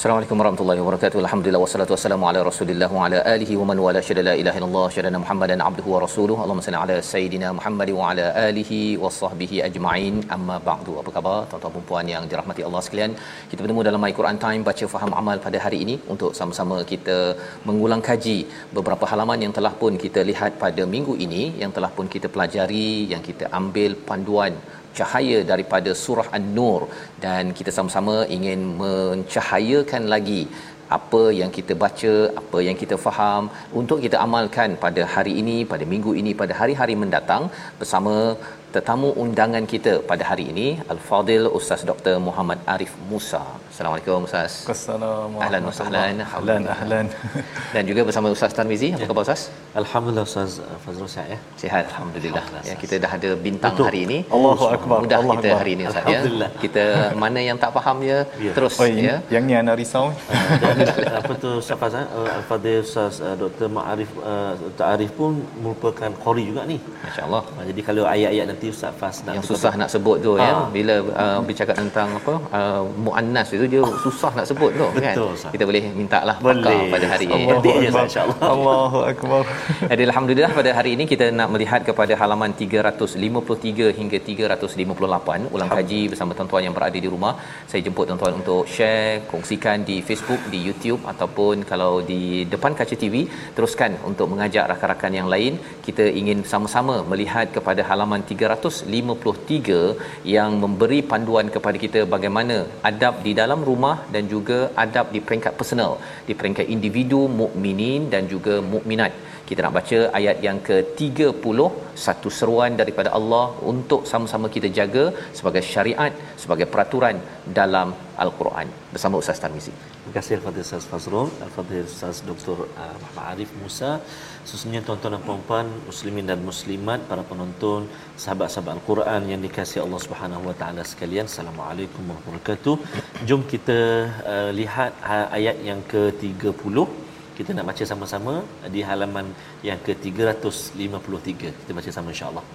Assalamualaikum warahmatullahi wabarakatuh. Alhamdulillah wassalatu wassalamu ala Rasulillah wa ala alihi wa man wala syada la ilaha illallah syadana Muhammadan abduhu wa rasuluhu. Allahumma salli ala sayidina Muhammad wa ala alihi wa sahbihi ajma'in. Amma ba'du. Apa khabar tuan-tuan dan puan yang dirahmati Allah sekalian? Kita bertemu dalam My Quran Time baca faham amal pada hari ini untuk sama-sama kita mengulang kaji beberapa halaman yang telah pun kita lihat pada minggu ini yang telah pun kita pelajari yang kita ambil panduan cahaya daripada surah An-Nur. Dan kita sama-sama ingin mencahayakan lagi apa yang kita baca, apa yang kita faham untuk kita amalkan pada hari ini, pada minggu ini, pada hari-hari mendatang bersama tetamu undangan kita pada hari ini Al-Fadil Ustaz Dr. Muhammad Arif Musa. Assalamualaikum Ustaz. Assalamualaikum. Ahlan wa sahlan. Ahlan ahlan. Dan juga bersama Ustaz Tarmizi. Apa khabar Ustaz? Alhamdulillah Ustaz Fazrul Sihat ya. Sihat alhamdulillah. Alhamdulillah, Ya kita dah ada bintang Betul. hari ini. Allahu akbar. Mudah Allah kita akbar. hari ini Ustaz ya. Kita mana yang tak faham ya, Ya. terus Oh, ya. yang ni anak risau. Dan apa tu Ustaz Fazal uh, Al-Fadhil Ustaz uh, Dr. Ma'arif uh, Dr. Arif pun merupakan qori juga ni. Masya-Allah. Uh, jadi kalau ayat-ayat nanti Ustaz Faz nak yang susah nak sebut tu ya. Ah. bila uh, bercakap tentang apa uh, muannas itu dia susah nak sebut tu kan? Betul, Ustaz. kita boleh minta lah pakar pada hari ini. Je, insya-Allah. Allahu akbar. jadi alhamdulillah pada hari ini kita nak melihat kepada halaman 353 hingga 358 ulang kaji bersama tuan-tuan yang berada di rumah. Saya jemput tuan-tuan untuk share kongsikan di Facebook di YouTube ataupun kalau di depan kaca TV teruskan untuk mengajak rakan-rakan yang lain. Kita ingin sama-sama melihat kepada halaman 353 yang memberi panduan kepada kita bagaimana adab di dalam rumah dan juga adab di peringkat personal di peringkat individu mukminin dan juga mukminat kita nak baca ayat yang ke-30 satu seruan daripada Allah untuk sama-sama kita jaga sebagai syariat sebagai peraturan dalam al-Quran bersama Ustaz Tarmizi. Terima kasih Al-Fadhil Ustaz Fazrul, Al-Fadhil Ustaz Dr. Uh, Muhammad Arif Musa. Sesungguhnya tuan-tuan dan puan-puan, muslimin dan muslimat, para penonton, sahabat-sahabat Al-Quran yang dikasihi Allah Subhanahu Wa Taala sekalian. Assalamualaikum warahmatullahi wabarakatuh. Jom kita uh, lihat uh, ayat yang ke-30 Kita nak baca sama-sama di halaman yang ke-353. Kita baca sama insya-Allah.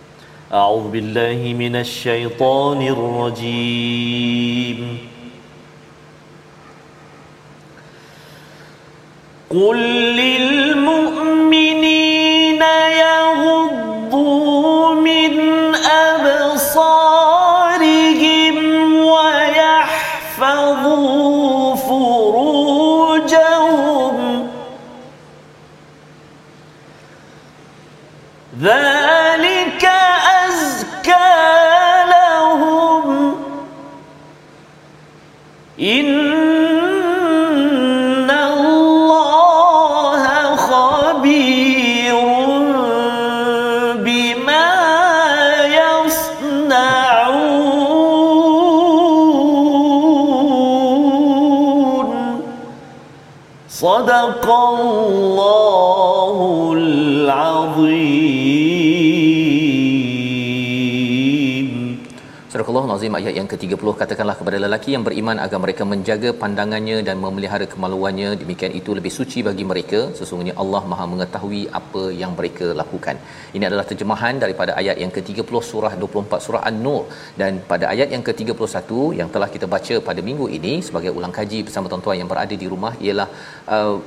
A'udzu billahi minasyaitonir rajim. قل للمؤمنين Nazim ayat yang ke-30 katakanlah kepada lelaki yang beriman agar mereka menjaga pandangannya dan memelihara kemaluannya. Demikian itu lebih suci bagi mereka. Sesungguhnya Allah Maha mengetahui apa yang mereka lakukan. Ini adalah terjemahan daripada ayat yang ke-30 surah 24 surah An-Nur. Dan pada ayat yang ke-31 yang telah kita baca pada minggu ini sebagai ulang kaji bersama tuan-tuan yang berada di rumah ialah uh,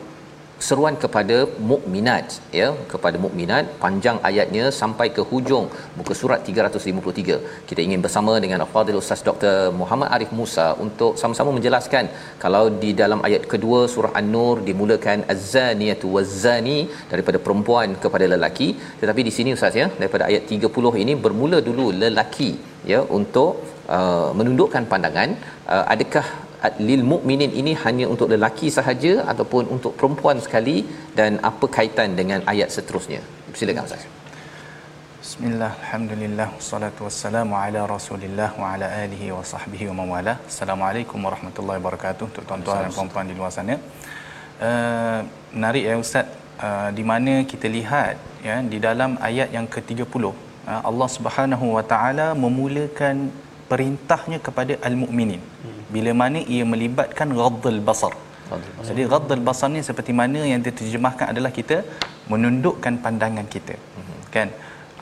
seruan kepada mukminat ya kepada mukminat panjang ayatnya sampai ke hujung muka surat 353 kita ingin bersama dengan Al-Fadhil Ustaz Dr Muhammad Arif Musa untuk sama-sama menjelaskan kalau di dalam ayat kedua surah An-Nur dimulakan az-zaniyatu waz-zani daripada perempuan kepada lelaki. Tetapi di sini Ustaz ya daripada ayat 30 ini bermula dulu lelaki ya untuk uh, menundukkan pandangan uh, adakah lil mukminin ini hanya untuk lelaki sahaja ataupun untuk perempuan sekali dan apa kaitan dengan ayat seterusnya? Silakan ustaz. Bismillah, Alhamdulillah, wassalatu wassalamu ala rasulillah wa ala alihi wa sahbihi wa mawala Assalamualaikum warahmatullahi wabarakatuh Untuk tuan-tuan dan puan-puan di luar sana. Uh, Menarik ya Ustaz. Uh, Di mana kita lihat ya Di dalam ayat yang ke-30 uh, Allah subhanahu wa ta'ala memulakan perintahnya kepada al-mu'minin bila mana ia melibatkan ghaddul basar. Jadi ghaddul basar ni seperti mana yang diterjemahkan adalah kita menundukkan pandangan kita kan?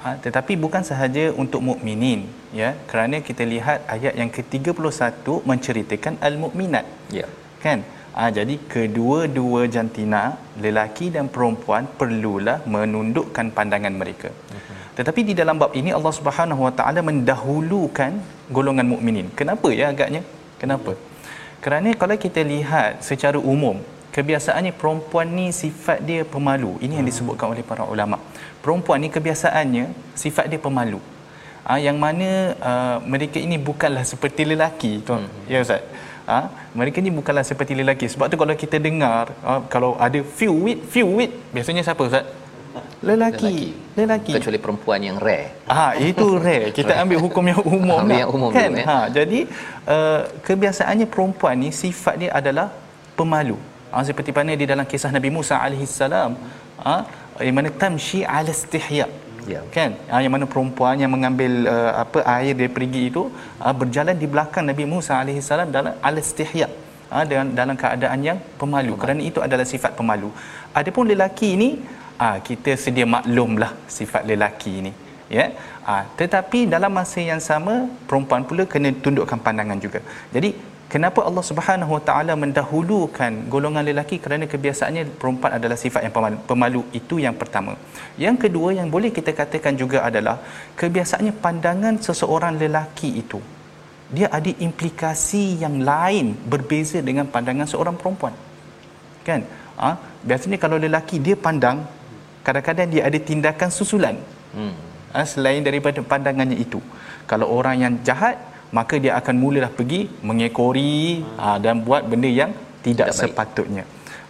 Ha, tetapi bukan sahaja untuk mukminin ya. Kerana kita lihat ayat yang ke-31 menceritakan al-mukminat ya. kan? Ha, jadi kedua-dua jantina lelaki dan perempuan perlulah menundukkan pandangan mereka. Tetapi di dalam bab ini Allah Subhanahu Wa Taala mendahulukan golongan mukminin. Kenapa ya agaknya? Kenapa? Kerana kalau kita lihat secara umum, kebiasaannya perempuan ni sifat dia pemalu. Ini yang disebutkan oleh para ulama. Perempuan ni kebiasaannya sifat dia pemalu. Ha, yang mana uh, mereka ini bukanlah seperti lelaki, tuan. Hmm. Ya ustaz. Ha, mereka ni bukanlah seperti lelaki. Sebab tu kalau kita dengar uh, kalau ada few wit, few wit, biasanya siapa ustaz? Lelaki. lelaki. Lelaki. Kecuali perempuan yang rare. Ah, itu rare. Kita ambil hukum yang umum ambil lah. yang umum kan? dulu, ya? Ha, jadi uh, kebiasaannya perempuan ni sifat dia adalah pemalu. Ha, seperti mana di dalam kisah Nabi Musa alaihi salam, ha, yang mana tamshi ala istihya. Ya. Kan? Ha, yang mana perempuan yang mengambil uh, apa air dari perigi itu uh, berjalan di belakang Nabi Musa alaihi salam dalam ala istihya. Ha, dengan dalam keadaan yang pemalu. pemalu. Kerana itu adalah sifat pemalu. Adapun lelaki ini ah kita sedia maklumlah sifat lelaki ini ya. Ah tetapi dalam masa yang sama perempuan pula kena tundukkan pandangan juga. Jadi kenapa Allah Subhanahu Wa Taala mendahulukan golongan lelaki? Kerana kebiasaannya perempuan adalah sifat yang pemalu, pemalu itu yang pertama. Yang kedua yang boleh kita katakan juga adalah kebiasaannya pandangan seseorang lelaki itu dia ada implikasi yang lain berbeza dengan pandangan seorang perempuan. Kan? Ah biasanya kalau lelaki dia pandang kadang-kadang dia ada tindakan susulan. Hmm. ha, selain daripada pandangannya itu. Kalau orang yang jahat maka dia akan mulalah pergi mengekori hmm. ha, dan buat benda yang tidak, tidak sepatutnya.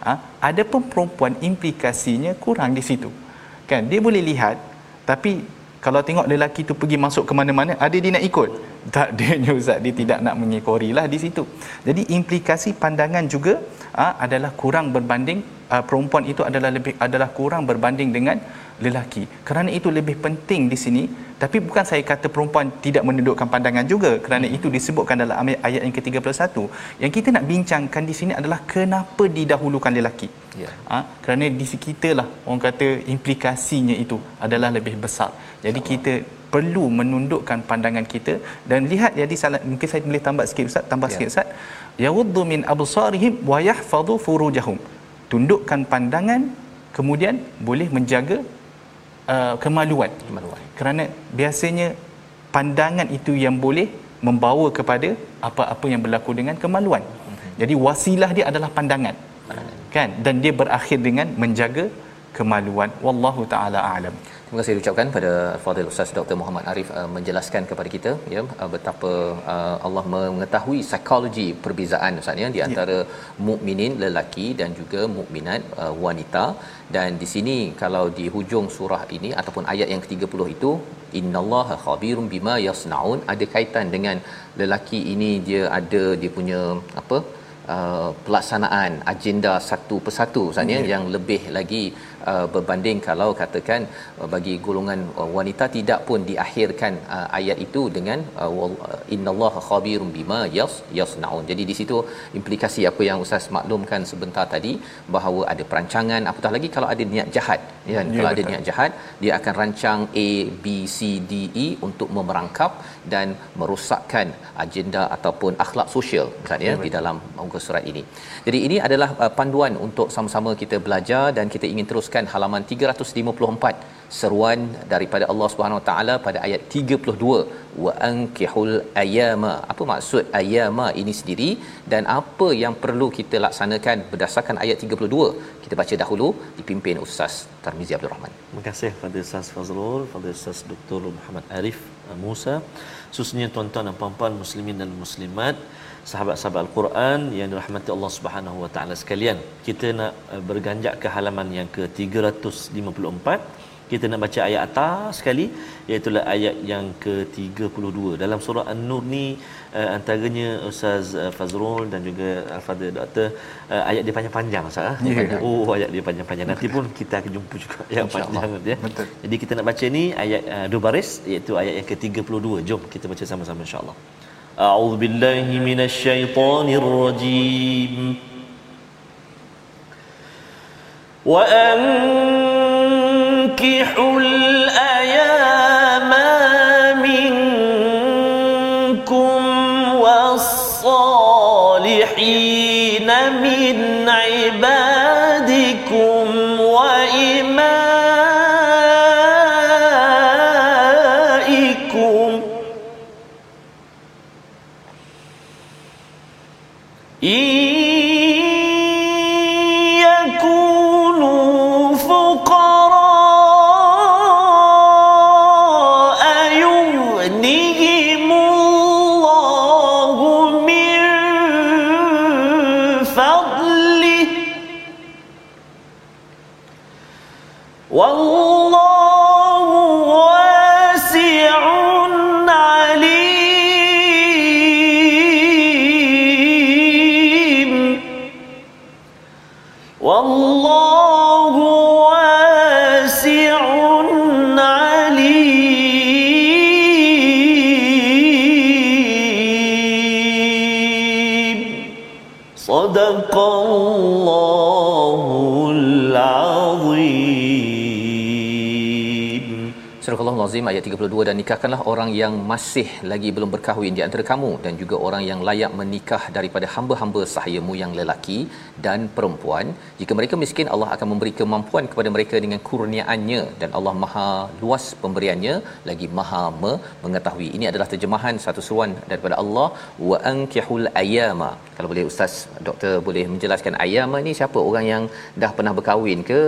Ha, ada pun perempuan implikasinya kurang di situ. Kan? Dia boleh lihat tapi kalau tengok lelaki tu pergi masuk ke mana-mana ada dia nak ikut? Tak dia Ustaz. Dia tidak nak mengekori lah di situ. Jadi implikasi pandangan juga ha, adalah kurang berbanding uh, perempuan itu adalah lebih adalah kurang berbanding dengan lelaki. Kerana itu lebih penting di sini, tapi bukan saya kata perempuan tidak menundukkan pandangan juga kerana hmm. itu disebutkan dalam ayat yang ke-31. Yang kita nak bincangkan di sini adalah kenapa didahulukan lelaki. Ya. Ha, kerana di kita lah orang kata implikasinya itu adalah lebih besar. Jadi kita perlu menundukkan pandangan kita dan lihat jadi salah mungkin saya boleh tambah sikit ustaz tambah ya. sikit ustaz yawuddu min absarihim wa yahfazu furujahum tundukkan pandangan kemudian boleh menjaga uh, kemaluan. kemaluan. Kerana biasanya pandangan itu yang boleh membawa kepada apa-apa yang berlaku dengan kemaluan. Mm-hmm. jadi wasilah dia adalah pandangan. Pandangan. Kan? Dan dia berakhir dengan menjaga kemaluan. Wallahu taala a'lam Terima kasih diucapkan pada Fadil Ustaz Dr. Muhammad Arif uh, menjelaskan kepada kita ya uh, betapa uh, Allah mengetahui psikologi perbezaan Ustaz ya di ya. antara ya. mukminin lelaki dan juga mukminat uh, wanita dan di sini kalau di hujung surah ini ataupun ayat yang ke-30 itu innallaha khabirum bima yasnaun ada kaitan dengan lelaki ini dia ada dia punya apa Uh, pelaksanaan agenda satu persatu sebenarnya yeah. yang lebih lagi uh, berbanding kalau katakan uh, bagi golongan uh, wanita tidak pun diakhirkan uh, ayat itu dengan uh, uh innallaha khabirum bima yas yasnaun. Jadi di situ implikasi apa yang ustaz maklumkan sebentar tadi bahawa ada perancangan apatah lagi kalau ada niat jahat ya yeah, kalau betul. ada niat jahat dia akan rancang A B C D E untuk memerangkap dan merosakkan agenda ataupun akhlak sosial misalnya yeah, di dalam muka muka surat ini. Jadi ini adalah uh, panduan untuk sama-sama kita belajar dan kita ingin teruskan halaman 354 seruan daripada Allah Subhanahu Wa Taala pada ayat 32 wa ankihul ayama apa maksud ayama ini sendiri dan apa yang perlu kita laksanakan berdasarkan ayat 32 kita baca dahulu dipimpin Ustaz Tarmizi Abdul Rahman Terima kasih kepada Ustaz Fazrul, kepada Ustaz Dr. Muhammad Arif uh, Musa. Khususnya tuan-tuan dan puan-puan muslimin dan muslimat, sahabat-sahabat Al-Quran yang dirahmati Allah Subhanahu Wa Taala sekalian. Kita nak uh, berganjak ke halaman yang ke-354 kita nak baca ayat atas sekali iaitu ayat yang ke-32 dalam surah An-Nur ni uh, antaranya Ustaz uh, Fazrul dan juga Al-Fadhil Doktor uh, ayat dia panjang-panjang Ustaz ah. Ya. oh ayat dia panjang-panjang nanti pun kita akan jumpa juga yang panjang ya Betul. jadi kita nak baca ni ayat uh, dua baris iaitu ayat yang ke-32 jom kita baca sama-sama insya-Allah أعوذ بالله من الشيطان الرجيم. وأنكحوا الأيام منكم والصالحين من عبادكم Al-Azim ayat 32 dan nikahkanlah orang yang masih lagi belum berkahwin di antara kamu dan juga orang yang layak menikah daripada hamba-hamba sahayamu yang lelaki dan perempuan. Jika mereka miskin Allah akan memberi kemampuan kepada mereka dengan kurniaannya dan Allah Maha luas pemberiannya lagi Maha me- mengetahui. Ini adalah terjemahan satu seruan daripada Allah. Wa ankihul ayama kalau boleh ustaz doktor boleh menjelaskan ayama ni siapa? Orang yang dah pernah berkahwin ke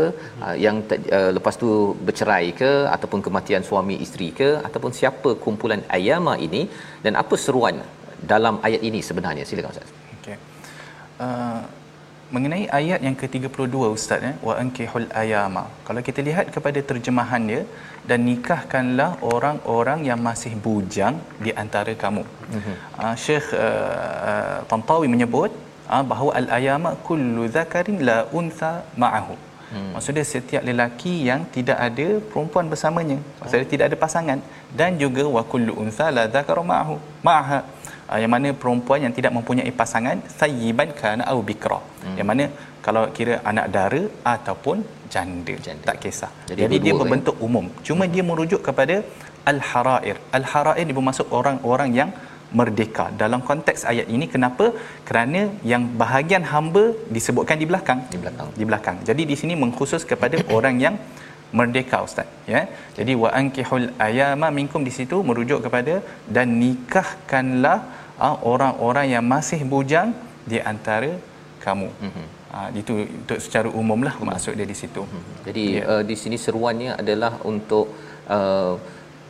uh, yang uh, lepas tu bercerai ke ataupun kematian suami isteri ke ataupun siapa kumpulan ayama ini dan apa seruan dalam ayat ini sebenarnya silakan ustaz Okey. Uh, mengenai ayat yang ke-32 ustaz eh wa ankihul ayama. Kalau kita lihat kepada terjemahan dia dan nikahkanlah orang-orang yang masih bujang di antara kamu. Mm-hmm. Uh, Syekh uh, uh, Tantawi menyebut uh, bahawa al-ayama kullu zakarin la untha ma'ahu. Hmm. Maksudnya setiap lelaki yang tidak ada perempuan bersamanya. Maksudnya tidak ada pasangan dan juga wa kullu untha la dzakara ma'ahu ma'aha uh, yang mana perempuan yang tidak mempunyai pasangan sayyiban kana au bikra. Hmm. Yang mana kalau kira anak dara ataupun janda, Janda. tak kisah. Jadi Jadi, dia berbentuk umum. Cuma dia merujuk kepada al-harair. Al-harair ini bermaksud orang-orang yang merdeka. Dalam konteks ayat ini kenapa? Kerana yang bahagian hamba disebutkan di belakang. Di belakang. Di belakang. Jadi di sini mengkhusus kepada orang yang merdeka ustaz ya jadi wa ankihul ayama minkum di situ merujuk kepada dan nikahkanlah uh, orang-orang yang masih bujang di antara kamu mm-hmm. uh, itu untuk secara umum lah maksud dia di situ Jadi Ya. yeah. uh, di sini seruannya adalah untuk uh,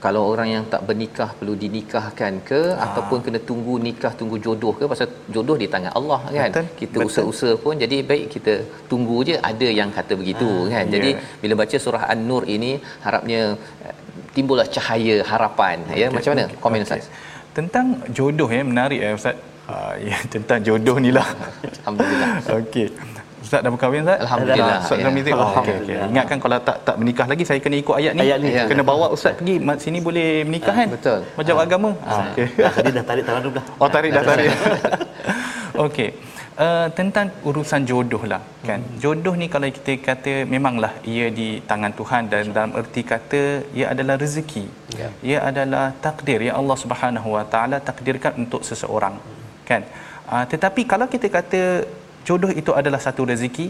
kalau orang yang tak bernikah perlu dinikahkan ke ah. ataupun kena tunggu nikah tunggu jodoh ke pasal jodoh di tangan Allah kan. Betul, kita betul. usaha-usaha pun jadi baik kita tunggu je ada yang kata begitu ah, kan. jadi ya. bila baca surah an-nur ini harapnya uh, timbullah cahaya harapan. Ya macam mana? komen Okey. ustaz. Tentang jodoh ya menarik ya ustaz. Uh, ya tentang jodoh ni lah. Alhamdulillah. Okey Ustaz dah berkahwin Ustaz? Alhamdulillah, Ustaz ya. dah mizid. Oh, okey. Ingatkan kalau tak tak menikah lagi saya kena ikut ayat ni. Ayat ni. Kena bawa ustaz pergi sini boleh menikah kan? betul. Majlis agama. Ah, okey. Tadi dah tarik tangan dah. Oh tarik dah tarik. Okey. Uh, tentang urusan jodoh lah kan. Jodoh ni kalau kita kata memanglah ia di tangan Tuhan dan dalam erti kata ia adalah rezeki. Ya. Ia adalah takdir yang Allah Subhanahu Wa Taala takdirkan untuk seseorang. Kan? Uh, tetapi kalau kita kata jodoh itu adalah satu rezeki,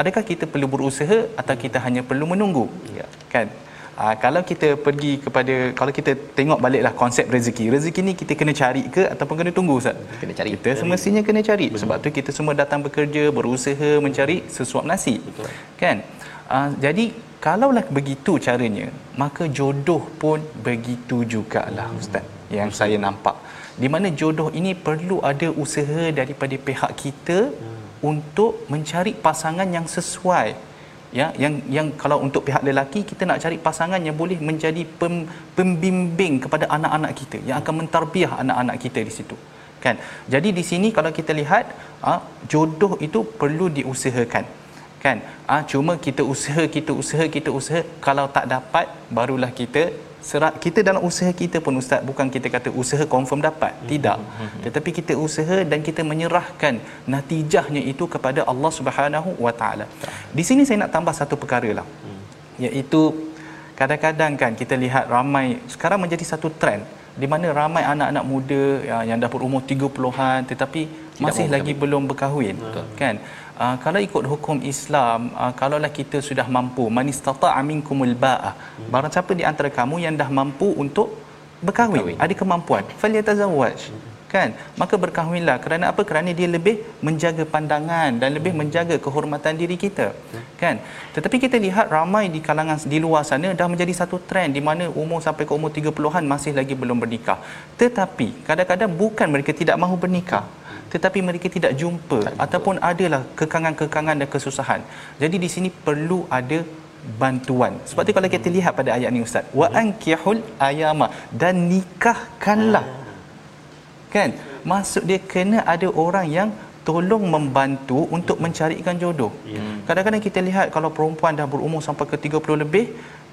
adakah kita perlu berusaha atau kita hanya perlu menunggu? Ya. Kan? Uh, kalau kita pergi kepada kalau kita tengok baliklah konsep rezeki. Rezeki ni kita kena cari ke ataupun kena tunggu Ustaz? Kena cari. Kita semestinya kena cari. Betul. Sebab tu kita semua datang bekerja, berusaha mencari sesuap nasi. Betul. Kan? Uh, jadi kalaulah begitu caranya, maka jodoh pun begitu jugalah Ustaz. Yang Betul. saya nampak. Di mana jodoh ini perlu ada usaha daripada pihak kita hmm. Untuk mencari pasangan yang sesuai. Ya yang yang kalau untuk pihak lelaki kita nak cari pasangan yang boleh menjadi pem, pembimbing kepada anak-anak kita yang akan mentarbiah anak-anak kita di situ. Kan? Jadi di sini kalau kita lihat ah, jodoh itu perlu diusahakan. Kan? Ah, cuma kita usaha kita usaha kita usaha kalau tak dapat barulah kita serat kita dalam usaha kita pun ustaz bukan kita kata usaha confirm dapat hmm. tidak hmm. tetapi kita usaha dan kita menyerahkan natijahnya itu kepada Allah Subhanahu wa taala di sini saya nak tambah satu perkara lah hmm. iaitu kadang-kadang kan kita lihat ramai sekarang menjadi satu trend di mana ramai anak-anak muda yang dah berumur 30-an tetapi tidak masih lagi belum berkahwin kan uh, kalau ikut hukum Islam uh, kalaulah kita sudah mampu manistata aminkumul ba'a hmm. barang siapa di antara kamu yang dah mampu untuk berkahwin, berkahwin. ada kemampuan falyatazawwaj hmm. kan maka berkahwinlah kerana apa kerana dia lebih menjaga pandangan dan lebih hmm. menjaga kehormatan diri kita hmm. kan tetapi kita lihat ramai di kalangan di luar sana dah menjadi satu trend di mana umur sampai ke umur 30-an masih lagi belum bernikah tetapi kadang-kadang bukan mereka tidak mahu bernikah tetapi mereka tidak jumpa tak ataupun adalah kekangan-kekangan dan kesusahan. Jadi di sini perlu ada bantuan. Sebab tu kalau kita lihat pada ayat ni ustaz, wa ankihul ayama dan nikahkanlah. Kan? Maksud dia kena ada orang yang tolong membantu untuk mencarikan jodoh. Ya. Kadang-kadang kita lihat kalau perempuan dah berumur sampai ke 30 lebih,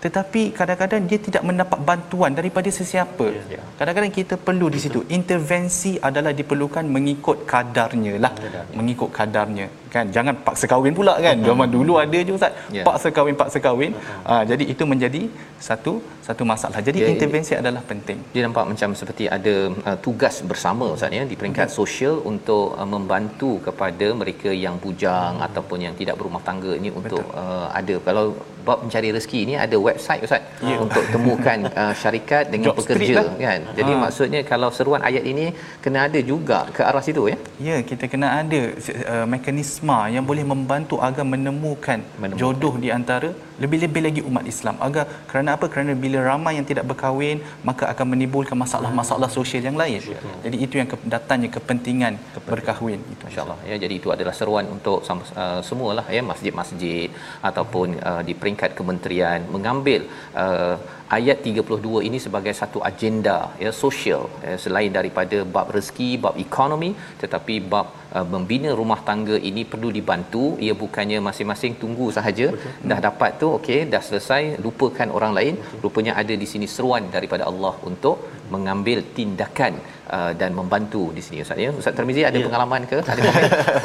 tetapi kadang-kadang dia tidak mendapat bantuan daripada sesiapa. Ya. ya. Kadang-kadang kita perlu di situ intervensi adalah diperlukan mengikut kadarnya lah, mengikut kadarnya kan. Jangan paksa kahwin pula kan. Zaman dulu ada je ustaz, ya. paksa kahwin paksa kahwin. Ha, jadi itu menjadi satu satu masalah. Jadi ya, intervensi adalah penting. Dia nampak macam seperti ada uh, tugas bersama ustaz ya di peringkat hmm. sosial untuk uh, membantu kepada mereka yang bujang hmm. ataupun yang tidak berumah tangga ini untuk uh, ada kalau bab mencari rezeki ini ada website ustaz yeah. untuk temukan uh, syarikat dengan Job pekerja lah. kan jadi ha. maksudnya kalau seruan ayat ini kena ada juga ke arah situ ya ya kita kena ada uh, mekanisme yang boleh membantu agar menemukan, menemukan jodoh di antara lebih-lebih lagi umat Islam agar kerana apa kerana bila ramai yang tidak berkahwin maka akan menimbulkan masalah-masalah sosial yang lain Betul. jadi itu yang datangnya kepentingan Kepenting. berkahwin itu insyaallah ya jadi itu adalah seruan untuk uh, semualah ya masjid-masjid ataupun uh, di peringkat kementerian mengambil uh, ayat 32 ini sebagai satu agenda ya sosial ya, selain daripada bab rezeki bab ekonomi tetapi bab uh, membina rumah tangga ini perlu dibantu ia bukannya masing-masing tunggu sahaja Betul. dah dapat tu okey dah selesai lupakan orang lain Betul. rupanya ada di sini seruan daripada Allah untuk mengambil tindakan uh, dan membantu di sini Ustaz ya. Ustaz Termizi ada ya. pengalaman ke? Ada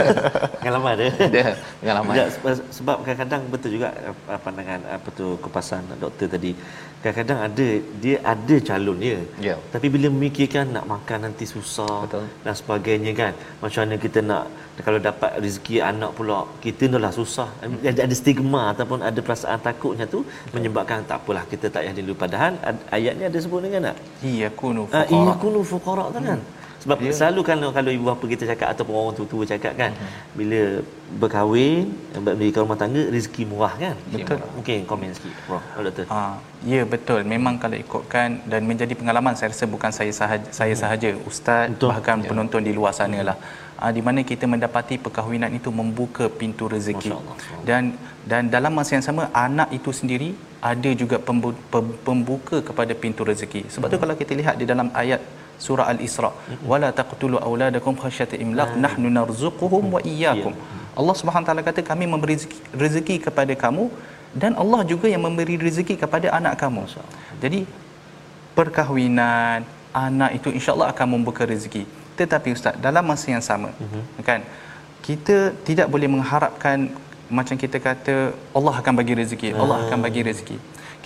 pengalaman ada. Ada pengalaman. Ya, sebab kadang-kadang betul juga pandangan apa tu kepasan doktor tadi. Kadang-kadang ada dia ada calon dia. Ya. Tapi bila memikirkan nak makan nanti susah betul. dan sebagainya kan. Macam mana kita nak kalau dapat rezeki anak pula kita ni lah susah ada, ada stigma ataupun ada perasaan takutnya tu menyebabkan tak apalah kita tak payah dulu padahal ayatnya ada sebut dengan tak iya kunu ah, fuqara iya kunu fuqara kan hmm. Sebab yeah. selalu kalau kalau ibu bapa kita cakap ataupun orang tua-tua cakap kan hmm. bila berkahwin berdiri rumah tangga rezeki murah kan betul mungkin komen sikit bro doktor ah ya betul memang kalau ikutkan dan menjadi pengalaman saya rasa bukan saya sahaja saya hmm. sahaja ustaz betul. bahkan yeah. penonton di luar sana lah uh, di mana kita mendapati perkahwinan itu membuka pintu rezeki dan dan dalam masa yang sama anak itu sendiri ada juga pembuka kepada pintu rezeki sebab tu hmm. kalau kita lihat di dalam ayat surah al-isra wala taqtulu auladakum khasyata imlaq hmm. nahnu narzuquhum wa iyyakum Allah Subhanahu taala kata kami memberi rezeki, rezeki kepada kamu dan Allah juga yang memberi rezeki kepada anak kamu jadi perkahwinan anak itu insya-Allah akan membuka rezeki tetapi ustaz dalam masa yang sama uh-huh. kan kita tidak boleh mengharapkan macam kita kata Allah akan bagi rezeki. Allah akan bagi rezeki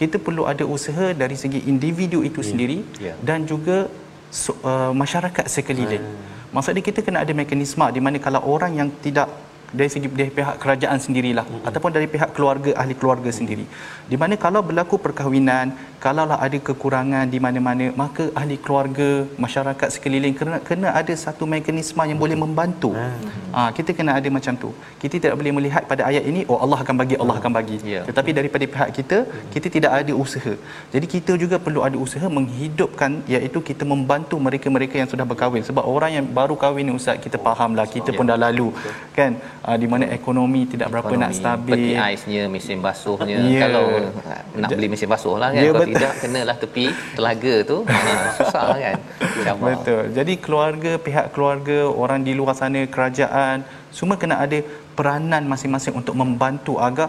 kita perlu ada usaha dari segi individu itu yeah. sendiri yeah. dan juga uh, masyarakat sekeliling uh. maksudnya kita kena ada mekanisme di mana kalau orang yang tidak dari segi dari pihak kerajaan sendirilah mm-hmm. ataupun dari pihak keluarga ahli keluarga sendiri. Di mana kalau berlaku perkahwinan kalaulah ada kekurangan di mana-mana maka ahli keluarga masyarakat sekeliling kena kena ada satu mekanisme yang boleh membantu. Mm-hmm. ha, kita kena ada macam tu. Kita tidak boleh melihat pada ayat ini oh Allah akan bagi Allah akan bagi. Yeah. tetapi daripada pihak kita kita tidak ada usaha. Jadi kita juga perlu ada usaha menghidupkan iaitu kita membantu mereka-mereka yang sudah berkahwin. Sebab orang yang baru kahwin ni ustaz kita fahamlah kita pun dah lalu kan uh, di mana ekonomi tidak berapa ekonomi, nak stabil. peti aisnya mesin basuhnya. Yeah. kalau nak beli mesin basuh lah kan. Yeah, kalau betul. tidak kenalah tepi telaga tu. Susah lah kan. Betul. Jadi keluarga pihak keluarga orang di luar sana kerajaan semua kena ada peranan masing-masing untuk membantu agar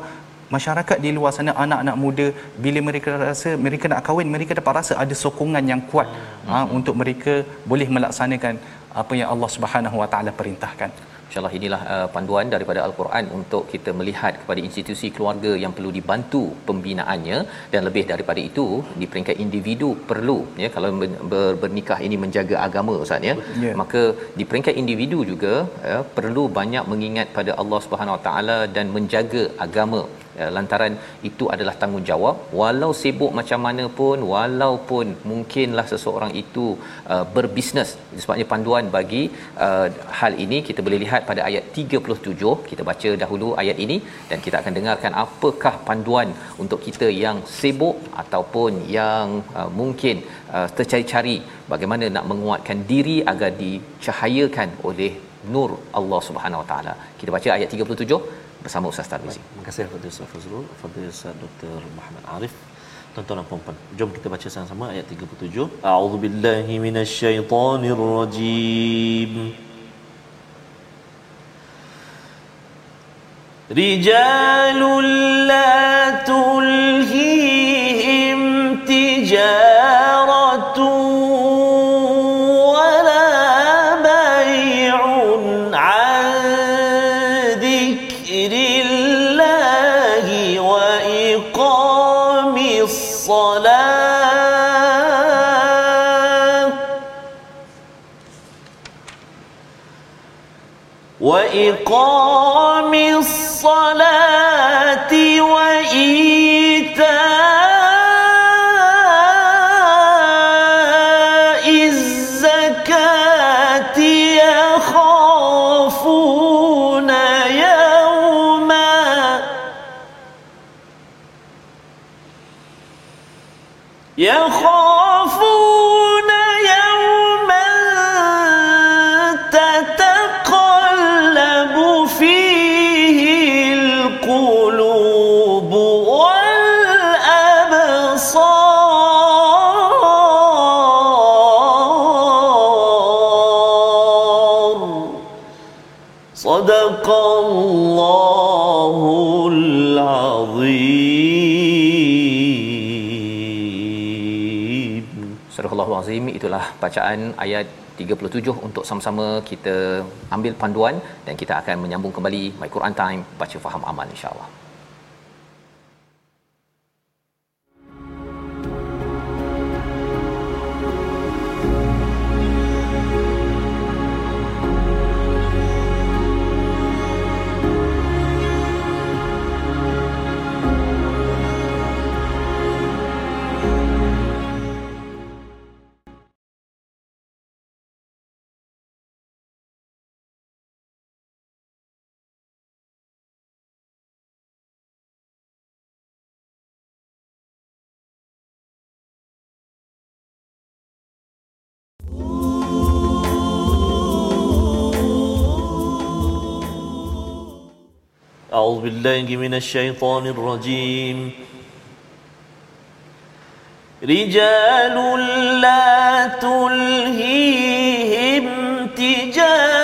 masyarakat di luar sana anak-anak muda bila mereka rasa mereka nak kahwin mereka dapat rasa ada sokongan yang kuat hmm. ha, untuk mereka boleh melaksanakan apa yang Allah Subhanahu Wa Taala perintahkan InsyaAllah inilah uh, panduan daripada Al-Quran untuk kita melihat kepada institusi keluarga yang perlu dibantu pembinaannya. Dan lebih daripada itu di peringkat individu perlu ya kalau ber, bernikah ini menjaga agama Ustaz ya. Yeah. maka di peringkat individu juga ya, perlu banyak mengingat pada Allah Subhanahu Wa Taala dan menjaga agama lantaran itu adalah tanggungjawab. Walau sibuk macam mana pun walaupun mungkinlah seseorang itu uh, berbisnes. Sebabnya panduan bagi uh, hal ini kita boleh lihat pada ayat 37 kita baca dahulu ayat ini dan kita akan dengarkan apakah panduan untuk kita yang sibuk ataupun yang uh, mungkin uh, tercari-cari bagaimana nak menguatkan diri agar dicahayakan oleh nur Allah Subhanahu Wa Taala. Kita baca ayat 37 bersama Ustaz Tarmizi. Terima kasih kepada Ustaz Fazrul, kepada Ustaz Dr. Muhammad Arif. Tuan-tuan dan puan-puan, jom kita baca sama-sama ayat 37. A'udzubillahi minasyaitonirrajim. رجال لا تلهيهم itulah bacaan ayat 37 untuk sama-sama kita ambil panduan dan kita akan menyambung kembali My Quran Time baca faham amal insya-Allah. أعوذ بالله من الشيطان الرجيم. رجال لا تلهيهم تجارة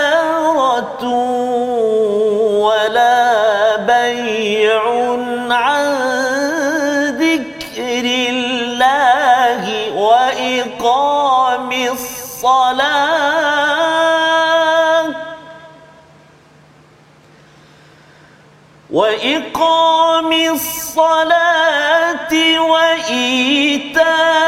وإقام الصلاة وإيتاء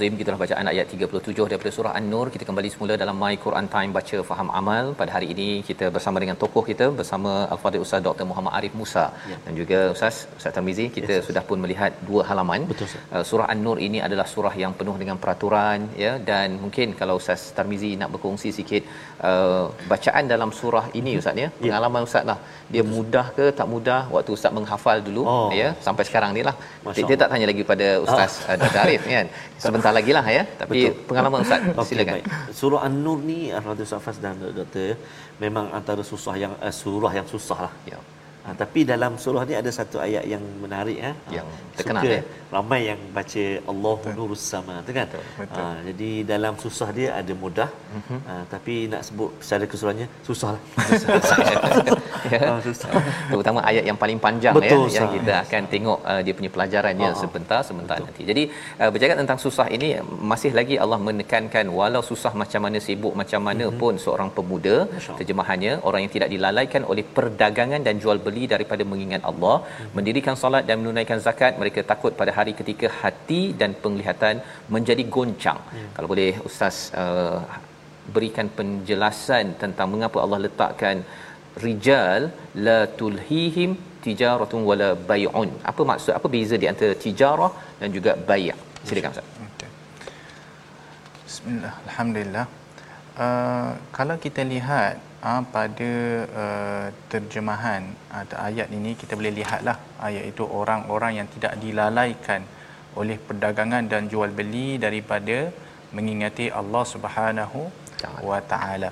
Al-Azim kita telah bacaan ayat 37 daripada surah An-Nur. Kita kembali semula dalam My Quran Time baca faham amal. Pada hari ini kita bersama dengan tokoh kita bersama Al-Fadhil Ustaz Dr. Muhammad Arif Musa. Ya. dan juga Ustaz Ustaz Tarmizi kita yes, sudah pun melihat dua halaman. Betul. Uh, surah An-Nur ini adalah surah yang penuh dengan peraturan ya. Dan mungkin kalau Ustaz Tarmizi nak berkongsi sikit uh, bacaan dalam surah ini Ustaz ya. Pengalaman Ustaz lah. Dia mudah ke tak mudah? Waktu Ustaz menghafal dulu Oh. ya. Sampai sekarang ni lah. Dia, dia tak tanya lagi pada Ustaz uh, Dr. Arif kan. Sebentar lagi lah ya. Tapi Betul. pengalaman Ustaz Okey, silakan baik. Surah An-Nur ni Ustaz Fas dan Doktor memang antara susah yang uh, surah yang susah lah. ya Ha, tapi dalam surah ni ada satu ayat yang menarik eh. Yang Ha, terkenal, suka eh. Ramai yang baca Allahu nurus sama tu kan. Betul. Ha, jadi dalam susah dia ada mudah. Mhm. Ha, tapi nak sebut secara keseluruhannya susah lah. ya. Ha, susah. terutama ayat yang paling panjang Betul, ya yang Ustaz. kita akan tengok uh, dia punya pelajarannya Ha, ha. sebentar sebentar nanti. Jadi uh, bercakap tentang susah ini masih lagi Allah menekankan walau susah macam mana sibuk macam mana Mhm. pun seorang pemuda terjemahannya orang yang tidak dilalaikan oleh perdagangan dan jual beli daripada mengingat Allah mendirikan solat dan menunaikan zakat mereka takut pada hari ketika hati dan penglihatan menjadi goncang. Hmm. Kalau boleh ustaz uh, berikan penjelasan tentang mengapa Allah letakkan rijal la tulhihim tijaratun wala bai'un. Apa maksud apa beza di antara tijarah dan juga bai'? Silakan Ustaz. Bismillah, alhamdulillah. Uh, kalau kita lihat uh, pada uh, terjemahan atau ayat ini kita boleh lihatlah ayat itu orang-orang yang tidak dilalaikan oleh perdagangan dan jual beli daripada mengingati Allah Subhanahu wa taala.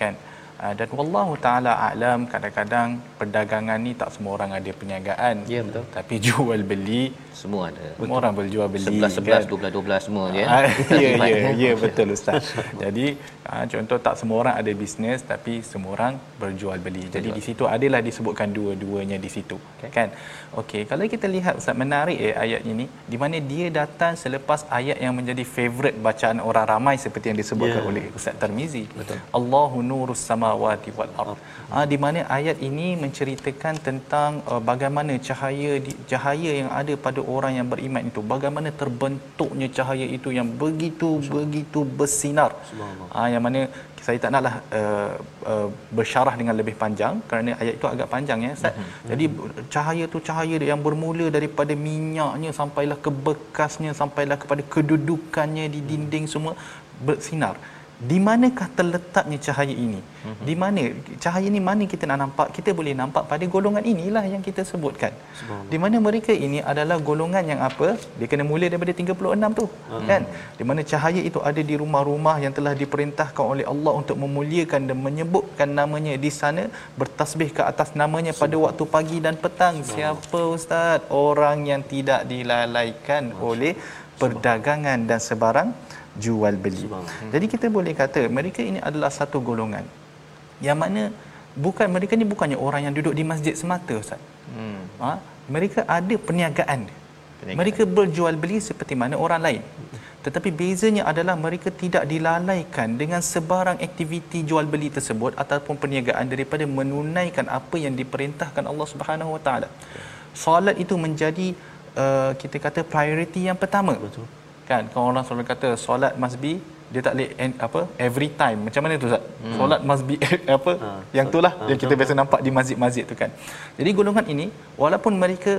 Kan? Uh, dan wallahu taala alam kadang-kadang perdagangan ni tak semua orang ada perniagaan Ya, betul. tapi jual beli Semua ada. semua orang berjual beli 11 11 12 12 semua je. Ah, ya ya kan? ya betul ustaz. Jadi ah, contoh tak semua orang ada bisnes tapi semua orang berjual beli. Jadi di situ adalah disebutkan dua-duanya di situ. Okay. Kan? Okey, kalau kita lihat ustaz menarik eh ayat ini di mana dia datang selepas ayat yang menjadi favorite bacaan orang ramai seperti yang disebutkan Ya. oleh Ustaz Tarmizi. Betul. Allahu nurus samawati wal ard. Ah di mana ayat ini menceritakan tentang uh, bagaimana cahaya di, cahaya yang ada pada orang yang beriman itu bagaimana terbentuknya cahaya itu yang begitu begitu bersinar. Ah yang mana saya tak naklah uh, uh, bersyarah dengan lebih panjang kerana ayat itu agak panjang ya Ustaz. Jadi cahaya tu cahaya yang bermula daripada minyaknya sampailah ke bekasnya sampailah kepada kedudukannya di dinding semua bersinar. Di manakah terletaknya cahaya ini? Di mana cahaya ini mana kita nak nampak? Kita boleh nampak pada golongan inilah yang kita sebutkan. Di mana mereka ini adalah golongan yang apa? Dia kena mula daripada 36 tu. Kan? Di mana cahaya itu ada di rumah-rumah yang telah diperintahkan oleh Allah untuk memuliakan dan menyebutkan namanya di sana bertasbih ke atas namanya pada waktu pagi dan petang. Siapa ustaz? Orang yang tidak dilalaikan oleh perdagangan dan sebarang jual beli. Subhanallah. Jadi kita boleh kata mereka ini adalah satu golongan yang mana bukan mereka ni bukannya orang yang duduk di masjid semata ustaz. Hmm. Ha? mereka ada perniagaan. Perniagaan. Mereka berjual beli seperti mana orang lain. Tetapi bezanya adalah mereka tidak dilalaikan dengan sebarang aktiviti jual beli tersebut ataupun perniagaan daripada menunaikan apa yang diperintahkan Allah Subhanahu Wa Taala. Solat itu menjadi uh, kita kata priority yang pertama. Betul. Kan kalau orang selalu kata solat must be dia tak boleh end, apa every time macam mana tu Ustaz? Hmm. Solat must be apa? Ha, yang so- itulah ha, yang kita biasa nampak di masjid-masjid tu kan. Jadi golongan ini walaupun mereka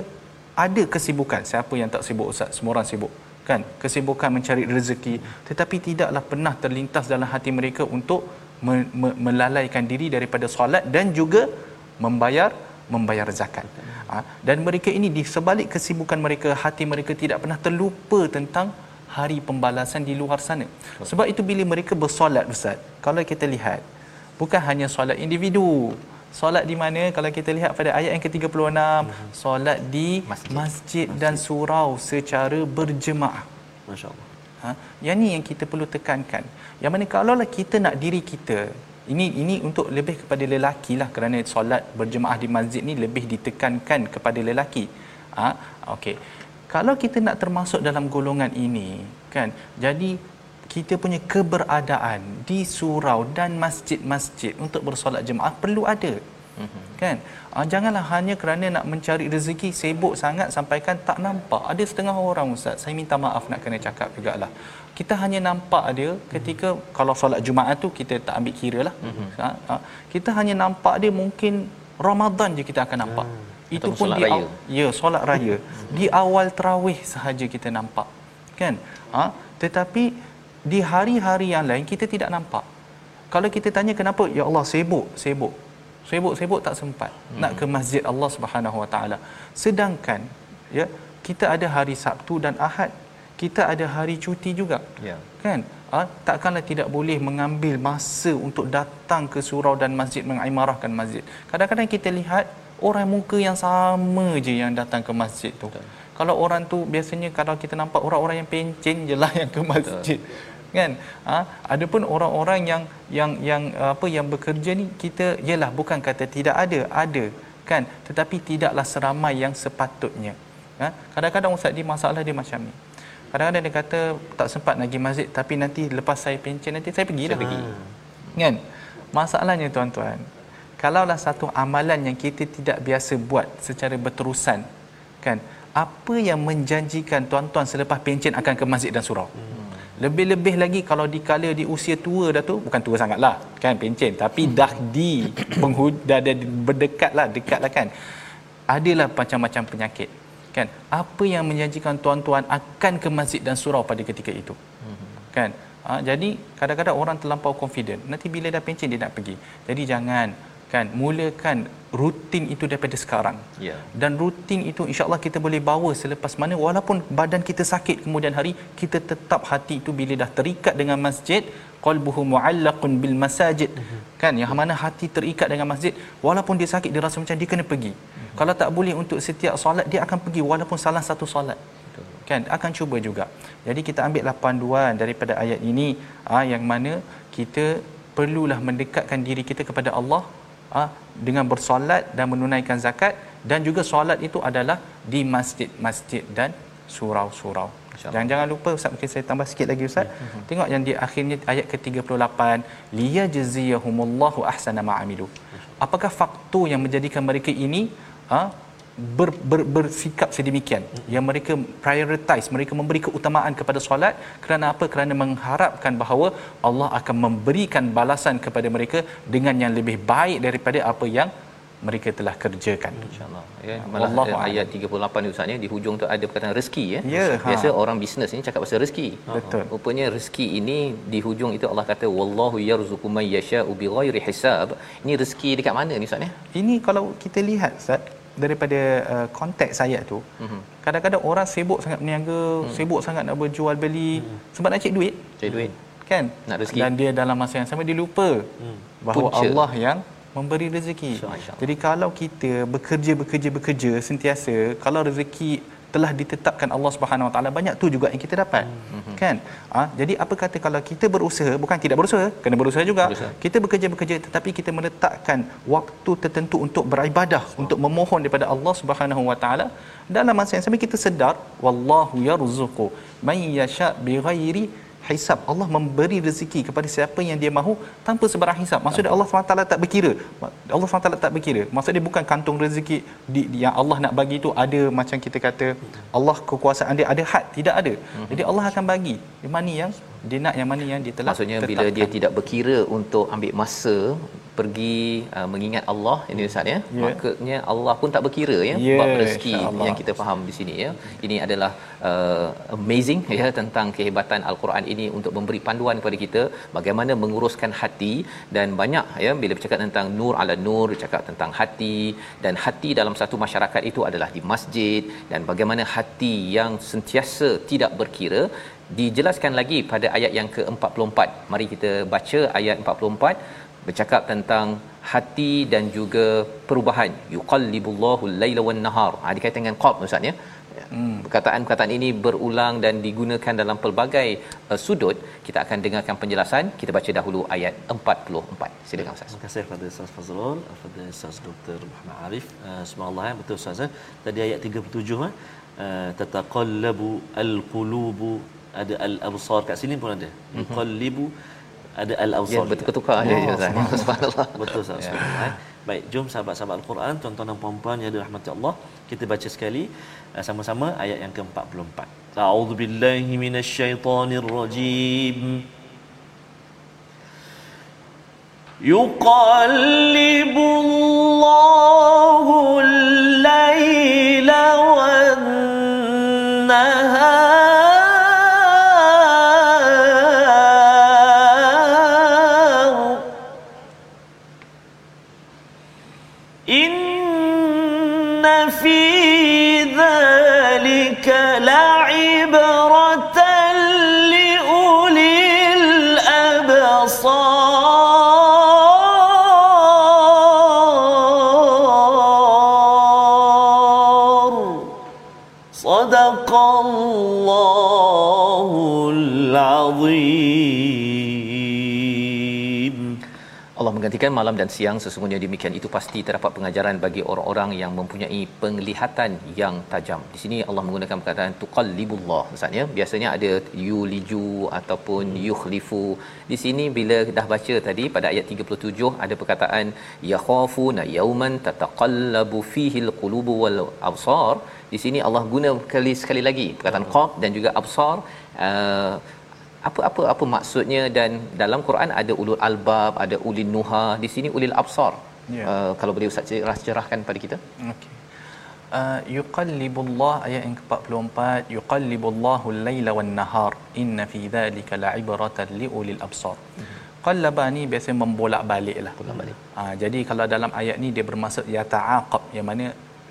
ada kesibukan, siapa yang tak sibuk Ustaz? Semua orang sibuk. Kan? Kesibukan mencari rezeki tetapi tidaklah pernah terlintas dalam hati mereka untuk me- me- melalaikan diri daripada solat dan juga membayar membayar zakat. Ha? dan mereka ini di sebalik kesibukan mereka hati mereka tidak pernah terlupa tentang hari pembalasan di luar sana. Sebab itu bila mereka bersolat Ustaz, kalau kita lihat bukan hanya solat individu. Solat di mana kalau kita lihat pada ayat yang ke-36, solat di Masjid. masjid, masjid dan surau secara berjemaah. Masya-Allah. Ha? Yang ni yang kita perlu tekankan. Yang mana kalaulah kita nak diri kita ini ini untuk lebih kepada lelaki lah kerana solat berjemaah di masjid ni lebih ditekankan kepada lelaki. Ha? Okey. Kalau kita nak termasuk dalam golongan ini kan jadi kita punya keberadaan di surau dan masjid-masjid untuk bersolat jemaah perlu ada. Mm-hmm. Kan? Uh, janganlah hanya kerana nak mencari rezeki sibuk sangat sampaikan tak nampak. Ada setengah orang ustaz, saya minta maaf nak kena cakap jugalah. Kita hanya nampak dia ketika mm-hmm. kalau solat Jumaat tu kita tak ambil kira lah. Mm-hmm. Kita hanya nampak dia mungkin Ramadan je kita akan nampak. Mm. Itu pun di raya. ya solat raya. Di awal tarawih sahaja kita nampak. Kan? Uh, tetapi di hari-hari yang lain kita tidak nampak. Kalau kita tanya kenapa ya Allah sibuk, sibuk sibuk-sibuk tak sempat hmm. nak ke masjid Allah Subhanahu Wa Taala. Sedangkan ya kita ada hari Sabtu dan Ahad, kita ada hari cuti juga. Ya. Kan? Ah, takkanlah tidak boleh mengambil masa untuk datang ke surau dan masjid mengimarahkan masjid. Kadang-kadang kita lihat orang muka yang sama je yang datang ke masjid tu. Betul. Kalau orang tu biasanya kalau kita nampak orang-orang yang pencen je lah yang ke masjid. Betul kan? Ha? Adapun orang-orang yang yang yang apa yang bekerja ni kita yalah bukan kata tidak ada ada kan? Tetapi tidaklah seramai yang sepatutnya. Ha? Kadang-kadang ustaz di masalah dia macam ni. Kadang-kadang dia kata tak sempat nak pergi masjid tapi nanti lepas saya pencen nanti saya pergi dah pergi. Kan? Masalahnya tuan-tuan kalaulah satu amalan yang kita tidak biasa buat secara berterusan kan apa yang menjanjikan tuan-tuan selepas pencen akan ke masjid dan surau hmm. Lebih-lebih lagi kalau dikala di usia tua dah tu, bukan tua sangat lah, kan pencen. Tapi hmm. dah di penghud, dah, dah berdekat lah, dekat lah kan. Adalah macam-macam penyakit. Kan? Apa yang menjanjikan tuan-tuan akan ke masjid dan surau pada ketika itu. Hmm. Kan? Ha, jadi kadang-kadang orang terlampau confident. Nanti bila dah pencen dia nak pergi. Jadi jangan kan mulakan rutin itu daripada sekarang ya dan rutin itu insyaallah kita boleh bawa selepas mana walaupun badan kita sakit kemudian hari kita tetap hati itu bila dah terikat dengan masjid qalbuhu muallaqun bil masajid uh-huh. kan yang mana hati terikat dengan masjid walaupun dia sakit dia rasa macam dia kena pergi uh-huh. kalau tak boleh untuk setiap solat dia akan pergi walaupun salah satu solat kan akan cuba juga jadi kita ambil panduan daripada ayat ini ah yang mana kita perlulah mendekatkan diri kita kepada Allah ha, dengan bersolat dan menunaikan zakat dan juga solat itu adalah di masjid-masjid dan surau-surau. Jangan jangan lupa Ustaz mungkin saya tambah sikit lagi Ustaz. Ya. Tengok yang di akhirnya ayat ke-38 liyajziyahumullahu ahsana ma'amilu. Apakah faktor yang menjadikan mereka ini ha, ber, ber, bersikap sedemikian. Yang mereka prioritize mereka memberi keutamaan kepada solat kerana apa? Kerana mengharapkan bahawa Allah akan memberikan balasan kepada mereka dengan yang lebih baik daripada apa yang mereka telah kerjakan. Insyaallah. Ya malah Allah ayat 38 ni ustaz ni di hujung tu ada perkataan rezeki ya, ya biasa ha. orang bisnes ni cakap pasal rezeki. Betul. Rupanya rezeki ini di hujung itu Allah kata wallahu yarzuqu may yasha'u bighairi hisab. Ini rezeki dekat mana ni ustaz ni ini kalau kita lihat ustaz daripada uh, konteks saya tu mm-hmm. kadang-kadang orang sibuk sangat berniaga mm. sibuk sangat nak berjual beli mm. sebab nak cek duit cek duit kan nak rezeki dan dia dalam masa yang sama dia lupa mm. bahawa Punca. Allah yang memberi rezeki jadi kalau kita bekerja bekerja bekerja sentiasa kalau rezeki telah ditetapkan Allah Subhanahu Wa Taala banyak tu juga yang kita dapat mm-hmm. kan ha? jadi apa kata kalau kita berusaha bukan tidak berusaha kena berusaha juga berusaha. kita bekerja bekerja tetapi kita meletakkan waktu tertentu untuk beribadah oh. untuk memohon daripada Allah Subhanahu Wa Taala dalam masa yang sama kita sedar wallahu yarzuqu may yasha bighairi hisab. Allah memberi rezeki kepada siapa yang dia mahu tanpa sebarang hisab. Maksudnya Allah SWT tak berkira. Allah SWT tak berkira. Maksudnya bukan kantung rezeki di, yang Allah nak bagi itu ada macam kita kata Allah kekuasaan dia ada had tidak ada. Jadi Allah akan bagi. Mana yang dia nak yang mana yang dia telah maksudnya tetapkan. bila dia tidak berkira untuk ambil masa pergi uh, mengingat Allah ini Ustaz ya? Yeah. makanya Allah pun tak berkira ya? Yeah, bab rezeki yang kita faham di sini ya? Ini adalah uh, amazing ya tentang kehebatan al-Quran ini untuk memberi panduan kepada kita bagaimana menguruskan hati dan banyak ya? Bila bercakap tentang nur ala nur bercakap tentang hati dan hati dalam satu masyarakat itu adalah di masjid dan bagaimana hati yang sentiasa tidak berkira dijelaskan lagi pada ayat yang ke-44 mari kita baca ayat 44 bercakap tentang hati dan juga perubahan yuqallibullahu al-laila wan nahar ha dikaitan dengan qalb ustaz ya Ya. Hmm. Perkataan-perkataan ini berulang dan digunakan dalam pelbagai uh, sudut. Kita akan dengarkan penjelasan. Kita baca dahulu ayat 44. Silakan Ustaz. Terima kasih kepada Ustaz Fazrul, kepada Ustaz Dr. Muhammad Arif. Uh, subhanallah ya, betul Ustaz. Eh. Tadi ayat 37 eh. Uh, tataqallabu al-qulubu ada al-absar kat sini pun ada. Yuqallibu ada al-absar. Ya, betul tukar oh. je Ustaz. Subhanallah. Betul Ustaz. Ya. Eh. Baik, jom sahabat-sahabat Al-Quran, tuan-tuan dan puan-puan yang dirahmati Allah, kita baca sekali uh, sama-sama ayat yang ke-44. A'udzu billahi minasyaitonir rajim. Menggantikan malam dan siang sesungguhnya demikian itu pasti terdapat pengajaran bagi orang-orang yang mempunyai penglihatan yang tajam. Di sini Allah menggunakan perkataan tuqallibullah maksudnya biasanya ada yuliju ataupun yukhlifu. Di sini bila dah baca tadi pada ayat 37 ada perkataan yakhafuna yauman tataqallabu fihi alqulubu wal absar. Di sini Allah guna sekali sekali lagi perkataan qaf dan juga absar uh, apa apa apa maksudnya? Dan dalam Quran ada ulul albab ada ulil nuha. Di sini ulil absar. Yeah. uh, kalau boleh ustaz cerah cerahkan pada kita. Okey. Uh, yuqallibullah ayat yang ke-44 yuqallibullahu al-laila wan-nahar. Inna fi dhalika la'ibratan liulil absar. Mm-hmm. qallaba ni biasa membolak-balik. Lah bolak-balik uh, jadi kalau dalam ayat ni dia bermaksud ya ta'aqab yang mana